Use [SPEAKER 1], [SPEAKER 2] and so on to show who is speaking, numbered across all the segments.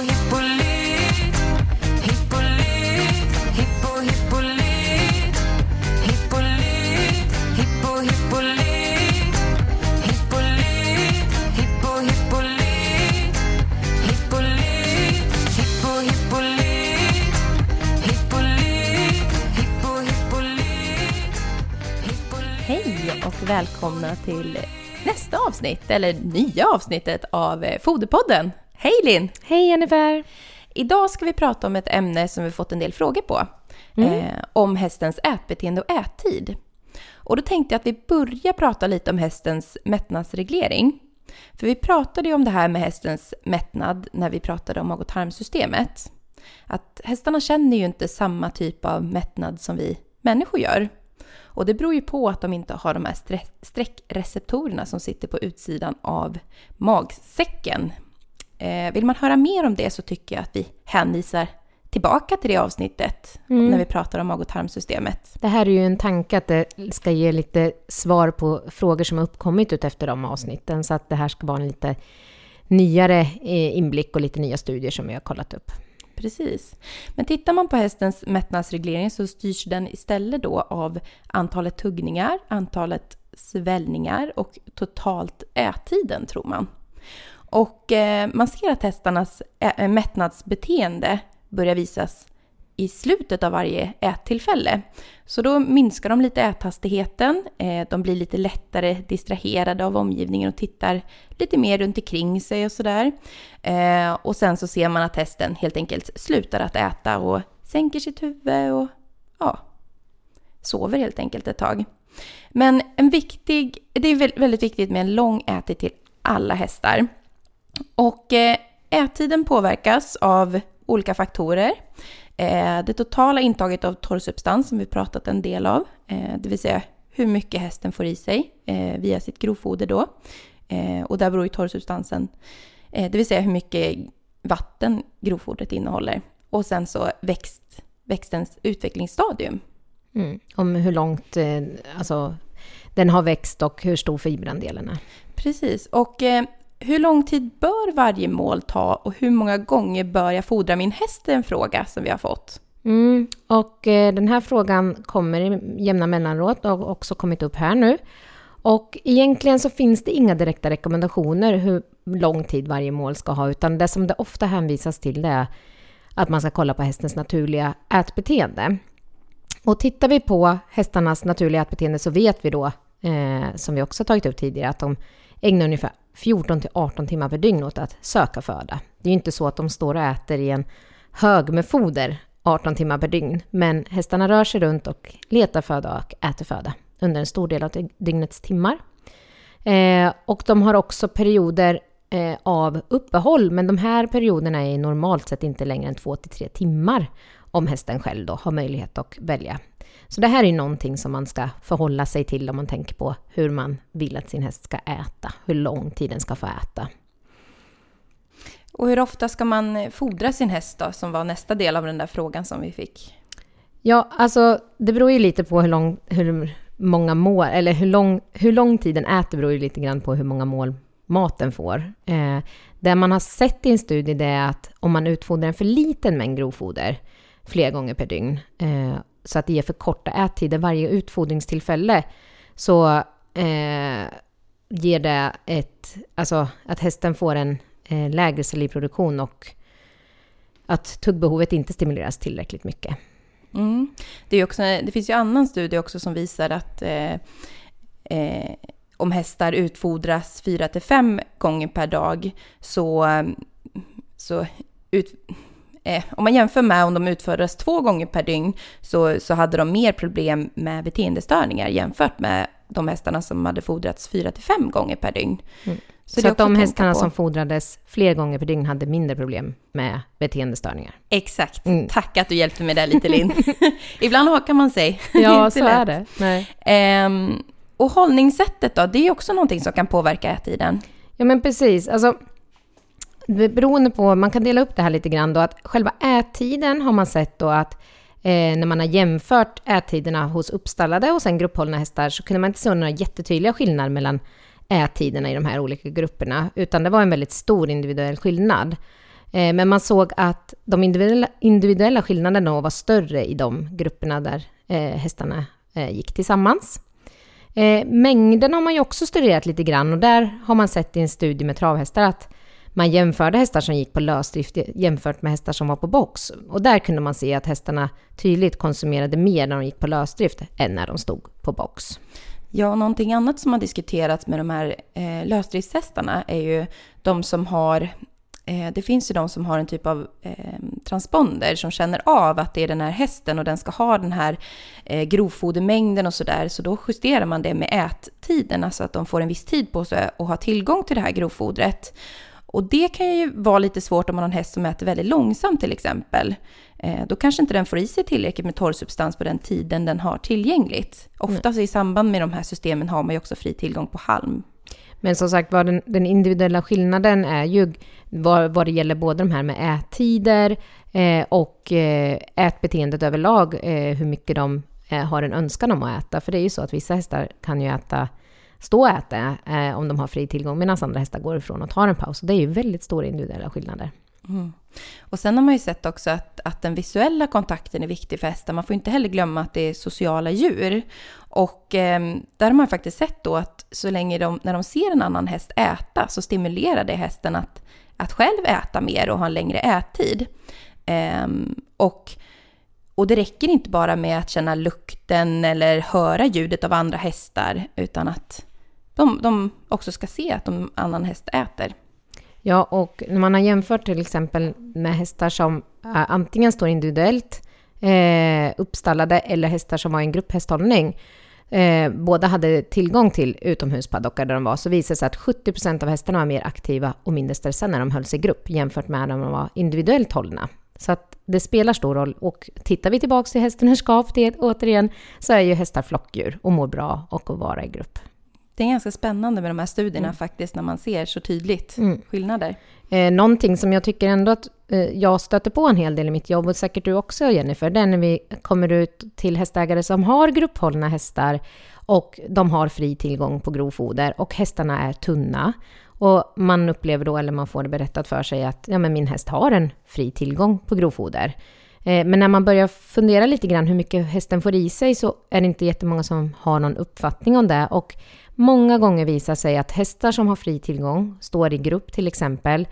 [SPEAKER 1] hippolyt Hippolyt, hippo hippolyt Hippolyt, hippo hippolyt Hippolyt, hippo hippolyt Hippolyt, hippo hippolyt Hippolyt, hippo hippolyt
[SPEAKER 2] Hej och välkomna till nästa avsnitt, eller nya avsnittet av Foderpodden. Hej Linn!
[SPEAKER 3] Hej Jennifer!
[SPEAKER 2] Idag ska vi prata om ett ämne som vi fått en del frågor på. Eh, om hästens ätbeteende och ättid. Och då tänkte jag att vi börjar prata lite om hästens mättnadsreglering. För vi pratade ju om det här med hästens mättnad när vi pratade om mag och tarmsystemet. Att hästarna känner ju inte samma typ av mättnad som vi människor gör. Och det beror ju på att de inte har de här stre- sträckreceptorerna som sitter på utsidan av magsäcken. Eh, vill man höra mer om det så tycker jag att vi hänvisar tillbaka till det avsnittet när vi pratar om mag och tarmsystemet.
[SPEAKER 3] Det här är ju en tanke att det ska ge lite svar på frågor som har uppkommit ut efter de avsnitten, så att det här ska vara en lite nyare eh, inblick och lite nya studier som vi har kollat upp.
[SPEAKER 2] Precis. Men tittar man på hästens mättnadsreglering så styrs den istället då av antalet tuggningar, antalet svällningar och totalt ättiden tror man. Och eh, man ser att hästarnas mättnadsbeteende börjar visas i slutet av varje ättillfälle. Så då minskar de lite äthastigheten, eh, de blir lite lättare distraherade av omgivningen och tittar lite mer runt omkring sig och sådär. Eh, och sen så ser man att hästen helt enkelt slutar att äta och sänker sitt huvud och ja, sover helt enkelt ett tag. Men en viktig, det är väldigt viktigt med en lång ätit till alla hästar. Och eh, ättiden påverkas av olika faktorer. Eh, det totala intaget av torrsubstans som vi pratat en del av, eh, det vill säga hur mycket hästen får i sig via sitt grovfoder då. Och där beror ju torrsubstansen, det vill säga hur mycket vatten grovfodret innehåller. Och sen så växt, växtens utvecklingsstadium.
[SPEAKER 3] Mm. Om hur långt alltså, den har växt och hur stor fiberandelen är.
[SPEAKER 2] Precis. Och eh, hur lång tid bör varje mål ta och hur många gånger bör jag fodra min häst? är en fråga som vi har fått.
[SPEAKER 3] Mm. Och eh, den här frågan kommer i jämna mellanråd och har också kommit upp här nu. Och egentligen så finns det inga direkta rekommendationer hur lång tid varje mål ska ha, utan det som det ofta hänvisas till det är att man ska kolla på hästens naturliga ätbeteende. Och tittar vi på hästarnas naturliga ätbeteende så vet vi då, eh, som vi också tagit upp tidigare, att de ägnar ungefär 14 till 18 timmar per dygn åt att söka föda. Det är ju inte så att de står och äter i en hög med foder 18 timmar per dygn, men hästarna rör sig runt och letar föda och äter föda under en stor del av dygnets timmar. Eh, och de har också perioder eh, av uppehåll, men de här perioderna är normalt sett inte längre än 2 till 3 timmar om hästen själv då har möjlighet att välja. Så det här är någonting som man ska förhålla sig till om man tänker på hur man vill att sin häst ska äta, hur lång tid den ska få äta.
[SPEAKER 2] Och hur ofta ska man fodra sin häst då, som var nästa del av den där frågan som vi fick?
[SPEAKER 3] Ja, alltså det beror ju lite på hur, lång, hur många mål, eller hur lång, hur lång tid den äter beror ju lite grann på hur många mål maten får. Eh, det man har sett i en studie det är att om man utfodrar en för liten mängd grovfoder flera gånger per dygn, eh, så att det ger för korta ättider varje utfodringstillfälle, så eh, ger det ett, alltså att hästen får en eh, lägre salivproduktion och att tuggbehovet inte stimuleras tillräckligt mycket.
[SPEAKER 2] Mm. Det, är också, det finns ju annan studie också som visar att eh, eh, om hästar utfodras 4-5 gånger per dag så, så ut, eh, om man jämför med om de utfodras två gånger per dygn så, så hade de mer problem med beteendestörningar jämfört med de hästarna som hade fodrats 4-5 gånger per dygn.
[SPEAKER 3] Mm.
[SPEAKER 2] Så
[SPEAKER 3] Så, att de hästarna som fodrades fler gånger per dygn hade mindre problem med beteendestörningar.
[SPEAKER 2] Exakt.
[SPEAKER 3] Mm.
[SPEAKER 2] Tack att du hjälpte mig där lite Linn. Ibland hakar man sig. Det är
[SPEAKER 3] Ja, så
[SPEAKER 2] lätt.
[SPEAKER 3] är det. Nej.
[SPEAKER 2] Ehm, och hållningssättet då, det är också någonting som kan påverka ättiden.
[SPEAKER 3] Ja, men precis. Alltså, beroende på, man kan dela upp det här lite grann då, att själva ättiden har man sett då att eh, när man har jämfört ättiderna hos uppstallade och sen grupphållna hästar så kunde man inte se några jättetydliga skillnader mellan ättiderna i de här olika grupperna, utan det var en väldigt stor individuell skillnad. Eh, Men man såg att de individuella, individuella skillnaderna var större i de grupperna där eh, hästarna eh, gick tillsammans. Eh, mängden har man ju också studerat lite grann och där har man sett i en studie med travhästar att man jämförde hästar som gick på lösdrift jämfört med hästar som var på box. Och där kunde man se att hästarna tydligt konsumerade mer när de gick på lösdrift än när de stod på box.
[SPEAKER 2] Ja, någonting annat som har diskuterats med de här eh, lösdriftshästarna är ju de som har eh, det finns ju de som har en typ av eh, transponder som känner av att det är den här hästen och den ska ha den här eh, grovfodermängden och sådär. Så då justerar man det med ättiden, alltså att de får en viss tid på sig att ha tillgång till det här grovfodret. Och det kan ju vara lite svårt om man har en häst som äter väldigt långsamt till exempel. Eh, då kanske inte den får i sig tillräckligt med torrsubstans på den tiden den har tillgängligt. Ofta så i samband med de här systemen har man ju också fri tillgång på halm.
[SPEAKER 3] Men som sagt var, den, den individuella skillnaden är ju vad, vad det gäller både de här med ättider eh, och eh, ätbeteendet överlag, eh, hur mycket de eh, har en önskan om att äta. För det är ju så att vissa hästar kan ju äta, stå och äta eh, om de har fri tillgång, medan andra hästar går ifrån och tar en paus. Och det är ju väldigt stora individuella skillnader. Mm.
[SPEAKER 2] Och sen har man ju sett också att, att den visuella kontakten är viktig för hästar. Man får inte heller glömma att det är sociala djur. Och eh, där har man faktiskt sett då att så länge de, när de ser en annan häst äta så stimulerar det hästen att, att själv äta mer och ha en längre ättid. Eh, och, och det räcker inte bara med att känna lukten eller höra ljudet av andra hästar utan att de, de också ska se att en annan häst äter.
[SPEAKER 3] Ja, och när man har jämfört till exempel med hästar som eh, antingen står individuellt eh, uppstallade eller hästar som var i en grupphästhållning, eh, båda hade tillgång till utomhuspaddockar där de var, så visade det sig att 70% av hästarna var mer aktiva och mindre stressade när de hölls i grupp jämfört med när de var individuellt hållna. Så att det spelar stor roll. Och tittar vi tillbaka till hästundernskap, det återigen, så är ju hästar flockdjur och mår bra och att vara i grupp.
[SPEAKER 2] Det är ganska spännande med de här studierna faktiskt när man ser så tydligt skillnader.
[SPEAKER 3] Eh, någonting som jag tycker ändå att eh, jag stöter på en hel del i mitt jobb, och säkert du också Jennifer, det är när vi kommer ut till hästägare som har grupphållna hästar och de har fri tillgång på grovfoder och hästarna är tunna. Och man upplever då, eller man får det berättat för sig att ja, men min häst har en fri tillgång på grovfoder. Eh, Men när man börjar fundera lite grann hur mycket hästen får i sig så är det inte jättemånga som har någon uppfattning om det. Och många gånger visar sig att hästar som har fri tillgång, står i grupp till exempel,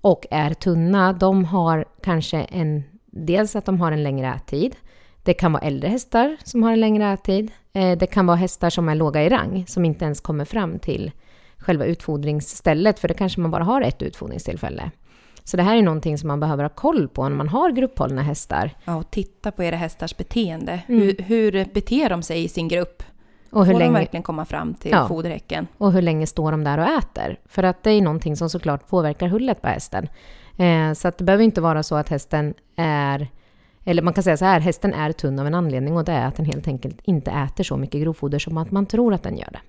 [SPEAKER 3] och är tunna, de har kanske en... Dels att de har en längre ättid. Det kan vara äldre hästar som har en längre ättid. Eh, Det kan vara hästar som är låga i rang, som inte ens kommer fram till själva utfodringsstället, för det kanske man bara har ett utfodringstillfälle. Så det här är någonting som man behöver ha koll på när man har grupphållna hästar.
[SPEAKER 2] Ja, och titta på era hästars beteende. Hur, hur beter de sig i sin grupp?
[SPEAKER 3] Och hur,
[SPEAKER 2] Får de
[SPEAKER 3] länge,
[SPEAKER 2] verkligen komma fram till
[SPEAKER 3] Ja.
[SPEAKER 2] foderhäcken?
[SPEAKER 3] och hur länge står de där och äter? För att det är någonting som såklart påverkar hullet på hästen. Eh, så att det behöver inte vara så att hästen är... Eller man kan säga så här, hästen är tunn av en anledning och det är att den helt enkelt inte äter så mycket grovfoder som att man tror att den gör det.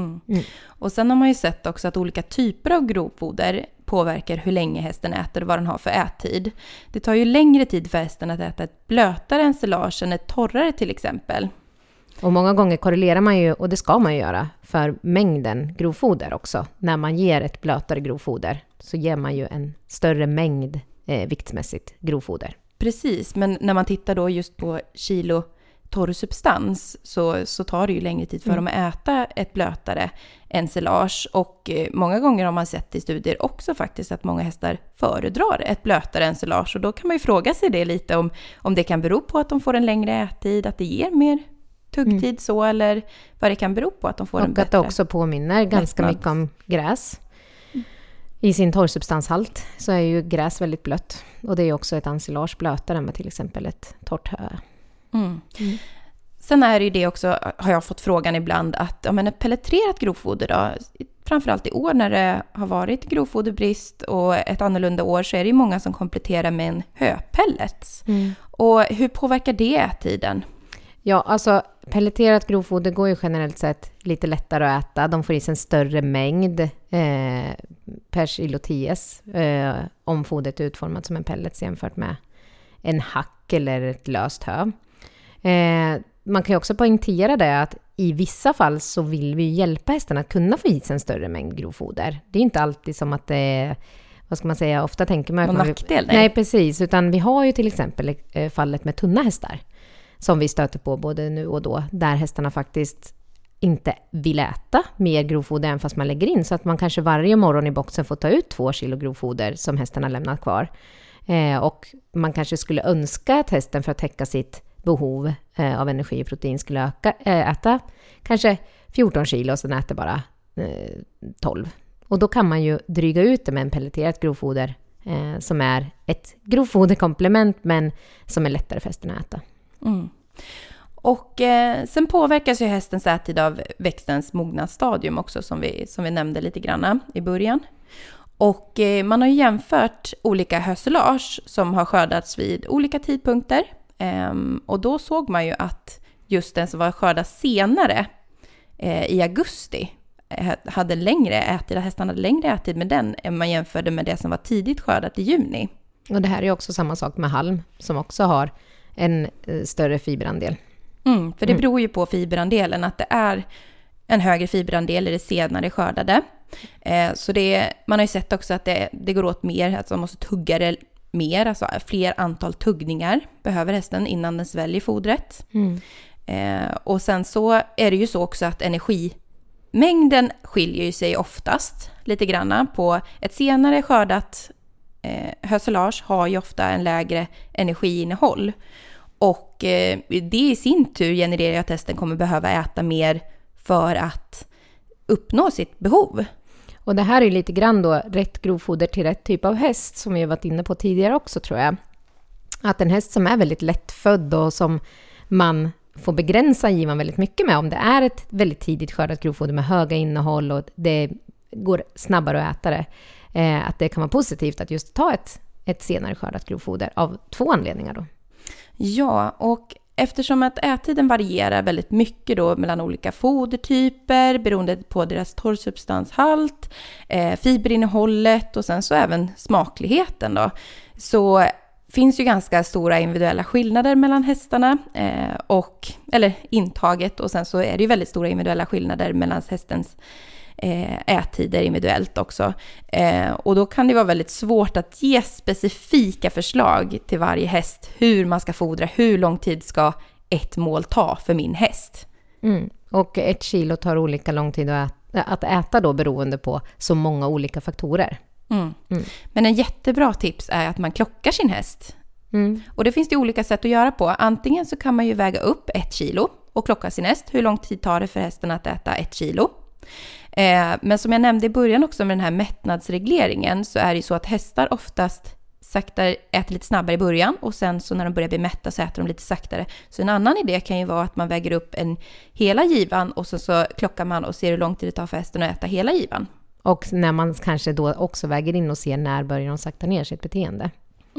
[SPEAKER 2] Mm.
[SPEAKER 3] Mm.
[SPEAKER 2] Och sen har man ju sett också att olika typer av grovfoder påverkar hur länge hästen äter och vad den har för ättid. Det tar ju längre tid för hästen att äta ett blötare ensilage än ett torrare till exempel.
[SPEAKER 3] Och många gånger korrelerar man ju, och det ska man ju göra, för mängden grovfoder också. När man ger ett blötare grovfoder så ger man ju en större mängd eh, viktsmässigt grovfoder.
[SPEAKER 2] Precis, men när man tittar då just på kilo torr substans så, så tar det ju längre tid för dem att äta ett blötare ensilage. Och eh, många gånger har man sett i studier också faktiskt att många hästar föredrar ett blötare ensilage. Och då kan man ju fråga sig det lite om, om det kan bero på att de får en längre ättid, att det ger mer tuggtid så, eller vad det kan bero på att de får en
[SPEAKER 3] Och att det
[SPEAKER 2] bättre...
[SPEAKER 3] också påminner ganska
[SPEAKER 2] lättnad.
[SPEAKER 3] mycket om gräs. I sin torrsubstanshalt så är ju gräs väldigt blött. Och det är ju också ett ensilage blötare än vad till exempel ett torrt hö är.
[SPEAKER 2] Mm. Sen är det ju det också, har jag fått frågan ibland, att ja, men ett pelletrerat grovfoder då, framförallt i år när det har varit grovfoderbrist och ett annorlunda år så är det ju många som kompletterar med en höpellets. Och hur påverkar det ättiden?
[SPEAKER 3] Ja, alltså pelleterat grovfoder går ju generellt sett lite lättare att äta. De får i sig en större mängd eh, per kilo TS eh, om fodret är utformat som en pellets jämfört med en hack eller ett löst hö. Eh, man kan ju också poängtera det att i vissa fall så vill vi hjälpa hästarna att kunna få i sig en större mängd grovfoder. Det är inte alltid som att det är vad ska man säga, ofta tänker man... att
[SPEAKER 2] Någon nackdel,
[SPEAKER 3] Nej.
[SPEAKER 2] nej.
[SPEAKER 3] precis. Utan vi har ju till exempel eh, fallet med tunna hästar. Som vi stöter på både nu och då. Där hästarna faktiskt inte vill äta mer grovfoder än fast man lägger in. Så att man kanske varje morgon i boxen får ta ut två kilo grovfoder som hästen har lämnat kvar. Eh, och man kanske skulle önska att hästen för att täcka sitt behov eh, av energi och protein skulle öka, eh, äta kanske 14 kilo och sen äter bara eh, 12. Och då kan man ju dryga ut det med en pelleterat grovfoder eh, som är ett grovfoderkomplement men som är lättare för hästen att äta.
[SPEAKER 2] Mm. Och eh, sen påverkas ju hästens ättid av växtens mognadsstadium också som vi, som vi nämnde lite grann i början. Och eh, man har ju jämfört olika hösselage som har skördats vid olika tidpunkter. Eh, och då såg man ju att just den som var skördad senare eh, i augusti eh, hade längre ätid, att hästarna hade längre ätid med den än man jämförde med det som var tidigt skördat i juni.
[SPEAKER 3] Och det här är också samma sak med halm som också har en eh, större fiberandel.
[SPEAKER 2] Mm, för det beror ju på fiberandelen, att det är en högre fiberandel i det senare skördade. Eh, så det, man har ju sett också att det, det går åt mer, att man måste tugga det mer, alltså fler antal tuggningar behöver hästen innan den sväljer fodret. Eh, och sen så är det ju så också att energimängden skiljer ju sig oftast lite granna på ett senare skördat eh, hösilage har ju ofta en lägre energiinnehåll. Och eh, det i sin tur genererar ju att hästen kommer behöva äta mer för att uppnå sitt behov.
[SPEAKER 3] Och det här är ju lite grann då rätt grovfoder till rätt typ av häst som vi har varit inne på tidigare också tror jag. Att en häst som är väldigt lättfödd och som man får begränsa givan väldigt mycket med, om det är ett väldigt tidigt skördat grovfoder med höga innehåll och det går snabbare att äta det, eh, att det kan vara positivt att just ta ett, ett senare skördat grovfoder av två anledningar då.
[SPEAKER 2] Ja, och eftersom att ättiden varierar väldigt mycket då mellan olika fodertyper beroende på deras torrsubstanshalt, eh, fiberinnehållet och sen så även smakligheten då, så finns ju ganska stora individuella skillnader mellan hästarna eh, och, eller intaget och sen så är det ju väldigt stora individuella skillnader mellan hästens ättider individuellt också. Eh, och då kan det vara väldigt svårt att ge specifika förslag till varje häst hur man ska fodra, hur lång tid ska ett mål ta för min häst.
[SPEAKER 3] Mm. Och ett kilo tar olika lång tid att äta, att äta då beroende på så många olika faktorer.
[SPEAKER 2] Mm.
[SPEAKER 3] Mm.
[SPEAKER 2] Men en jättebra tips är att man klockar sin häst.
[SPEAKER 3] Mm.
[SPEAKER 2] Och det finns det olika sätt att göra på. Antingen så kan man ju väga upp ett kilo och klocka sin häst. Hur lång tid tar det för hästen att äta ett kilo? Eh, men som jag nämnde i början också med den här mättnadsregleringen så är det ju så att hästar oftast sakta äter lite snabbare i början och sen så när de börjar bli mätta så äter de lite saktare. Så en annan idé kan ju vara att man väger upp en hela givan och sen så klockar man och ser hur lång tid det tar för hästen att äta hela givan.
[SPEAKER 3] Och när man kanske då också väger in och ser när börjar de sakta ner sitt beteende.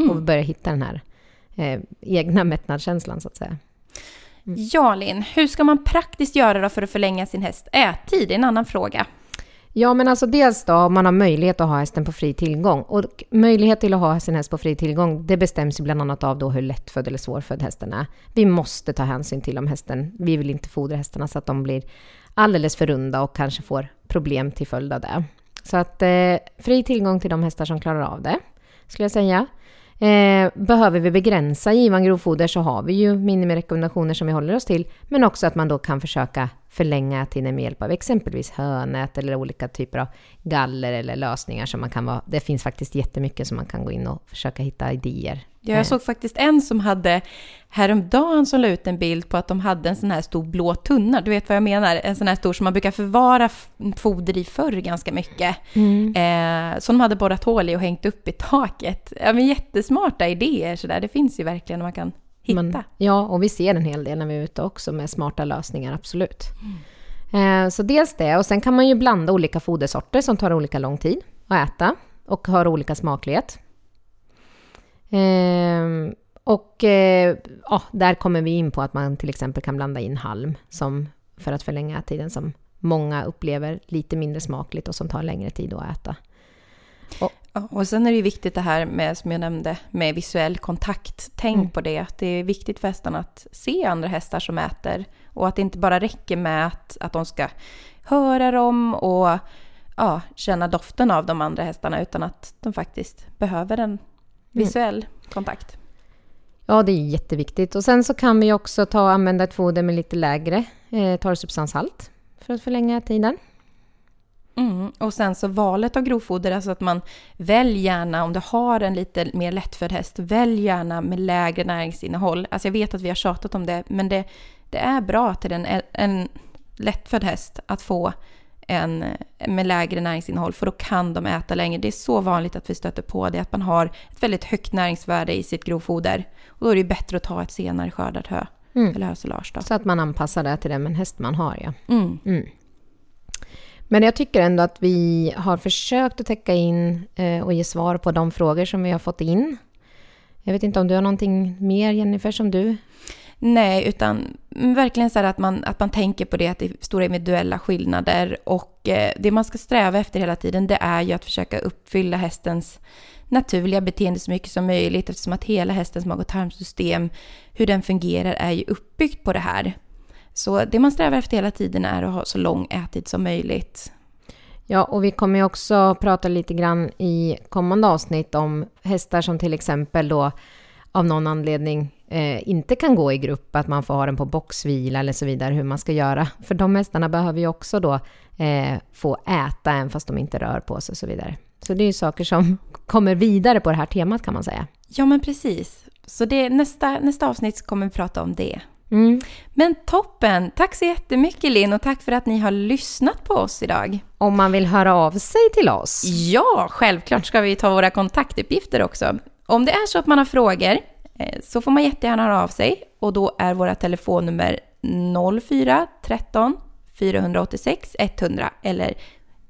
[SPEAKER 3] Och börjar hitta den här eh, egna mättnadskänslan så att säga.
[SPEAKER 2] Ja, Linn, hur ska man praktiskt göra då för att förlänga sin häst ättid? Det är en annan fråga.
[SPEAKER 3] Ja, men alltså dels då om man har möjlighet att ha hästen på fri tillgång. Och möjlighet till att ha sin häst på fri tillgång, det bestäms ju bland annat av då hur lättfödd eller svårfödd hästen är. Vi måste ta hänsyn till om hästen, vi vill inte fodra hästarna så att de blir alldeles för runda och kanske får problem till följd av det. Så att eh, fri tillgång till de hästar som klarar av det, skulle jag säga. Eh, behöver vi begränsa givan grovfoder så har vi ju minimirekommendationer som vi håller oss till, men också att man då kan försöka förlänga tiden med hjälp av exempelvis hönät eller olika typer av galler eller lösningar som man kan vara. Det finns faktiskt jättemycket som man kan gå in och försöka hitta idéer.
[SPEAKER 2] Ja, jag såg faktiskt en som hade häromdagen som la ut en bild på att de hade en sån här stor blå tunna. Du vet vad jag menar? En sån här stor som man brukar förvara foder i förr ganska mycket. Eh, som de hade borrat hål i och hängt upp i taket. Ja, men jättesmarta idéer sådär. Det finns ju verkligen man kan hitta.
[SPEAKER 3] Men, ja, och vi ser en hel del när vi är ute också med smarta lösningar, absolut. Eh, så dels det, och sen kan man ju blanda olika fodersorter som tar olika lång tid att äta och har olika smaklighet. Eh, och eh, ja, där kommer vi in på att man till exempel kan blanda in halm som, för att förlänga ättiden som många upplever lite mindre smakligt och som tar längre tid att äta.
[SPEAKER 2] Ja, och sen är det ju viktigt det här med, som jag nämnde, med visuell kontakt. Tänk
[SPEAKER 3] Mm.
[SPEAKER 2] på det, att det är viktigt för hästarna att se andra hästar som äter. Och att det inte bara räcker med att, att de ska höra dem och ja, känna doften av de andra hästarna utan att de faktiskt behöver en visuell kontakt.
[SPEAKER 3] Ja, det är jätteviktigt. Och sen så kan vi också ta och använda ett foder med lite lägre eh, torrsubstanshalt för att förlänga tiden.
[SPEAKER 2] Mm. Och sen så valet av grovfoder, alltså att man välj gärna, om du har en lite mer lättfödd häst, välj gärna med lägre näringsinnehåll. Alltså jag vet att vi har tjatat om det, men det, det är bra till en, en lättfödd häst att få en med lägre näringsinnehåll, för då kan de äta längre. Det är så vanligt att vi stöter på det, att man har ett väldigt högt näringsvärde i sitt grovfoder. Och då är det bättre att ta ett senare skördat hö,
[SPEAKER 3] Mm.
[SPEAKER 2] eller hösolage.
[SPEAKER 3] Så att man anpassar det till den häst man har, ja.
[SPEAKER 2] Mm.
[SPEAKER 3] Men jag tycker ändå att vi har försökt att täcka in eh, och ge svar på de frågor som vi har fått in. Jag vet inte om du har någonting mer, Jennifer, som du...
[SPEAKER 2] Nej, utan verkligen så här att man, att man tänker på det, att det är stora individuella skillnader. Och eh, det man ska sträva efter hela tiden, det är ju att försöka uppfylla hästens naturliga beteende så mycket som möjligt, eftersom att hela hästens mag och tarmsystem, hur den fungerar, är ju uppbyggt på det här. Så det man strävar efter hela tiden är att ha så lång ättid som möjligt.
[SPEAKER 3] Ja, och vi kommer ju också prata lite grann i kommande avsnitt om hästar som till exempel då av någon anledning eh, inte kan gå i grupp, att man får ha den på boxvila eller så vidare, hur man ska göra. För de hästarna behöver ju också då eh, få äta även fast de inte rör på sig och så vidare. Så det är ju saker som kommer vidare på det här temat kan man säga.
[SPEAKER 2] Ja, men precis. Så det, nästa, nästa avsnitt kommer vi prata om det.
[SPEAKER 3] Mm.
[SPEAKER 2] Men toppen! Tack så jättemycket Linn och tack för att ni har lyssnat på oss idag.
[SPEAKER 3] Om man vill höra av sig till oss.
[SPEAKER 2] Ja, självklart ska vi ta våra kontaktuppgifter också. Om det är så att man har frågor eh, så får man jättegärna höra av sig och då är våra telefonnummer 04 13 486 100 eller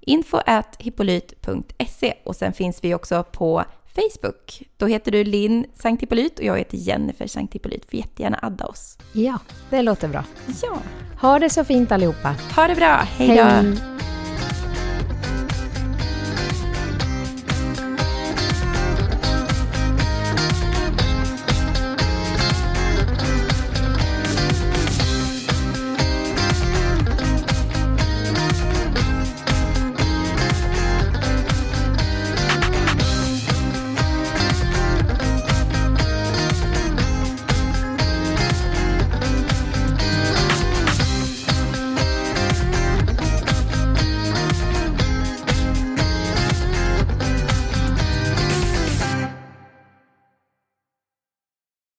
[SPEAKER 2] info hippolyt.se och sen finns vi också på Facebook. Då heter du Linn Sankt Hippolyt och jag heter Jennifer Sankt Hippolyt. Får jättegärna adda oss.
[SPEAKER 3] Ja, det låter bra.
[SPEAKER 2] Ja,
[SPEAKER 3] Ha det så fint allihopa.
[SPEAKER 2] ha det bra. Hej då!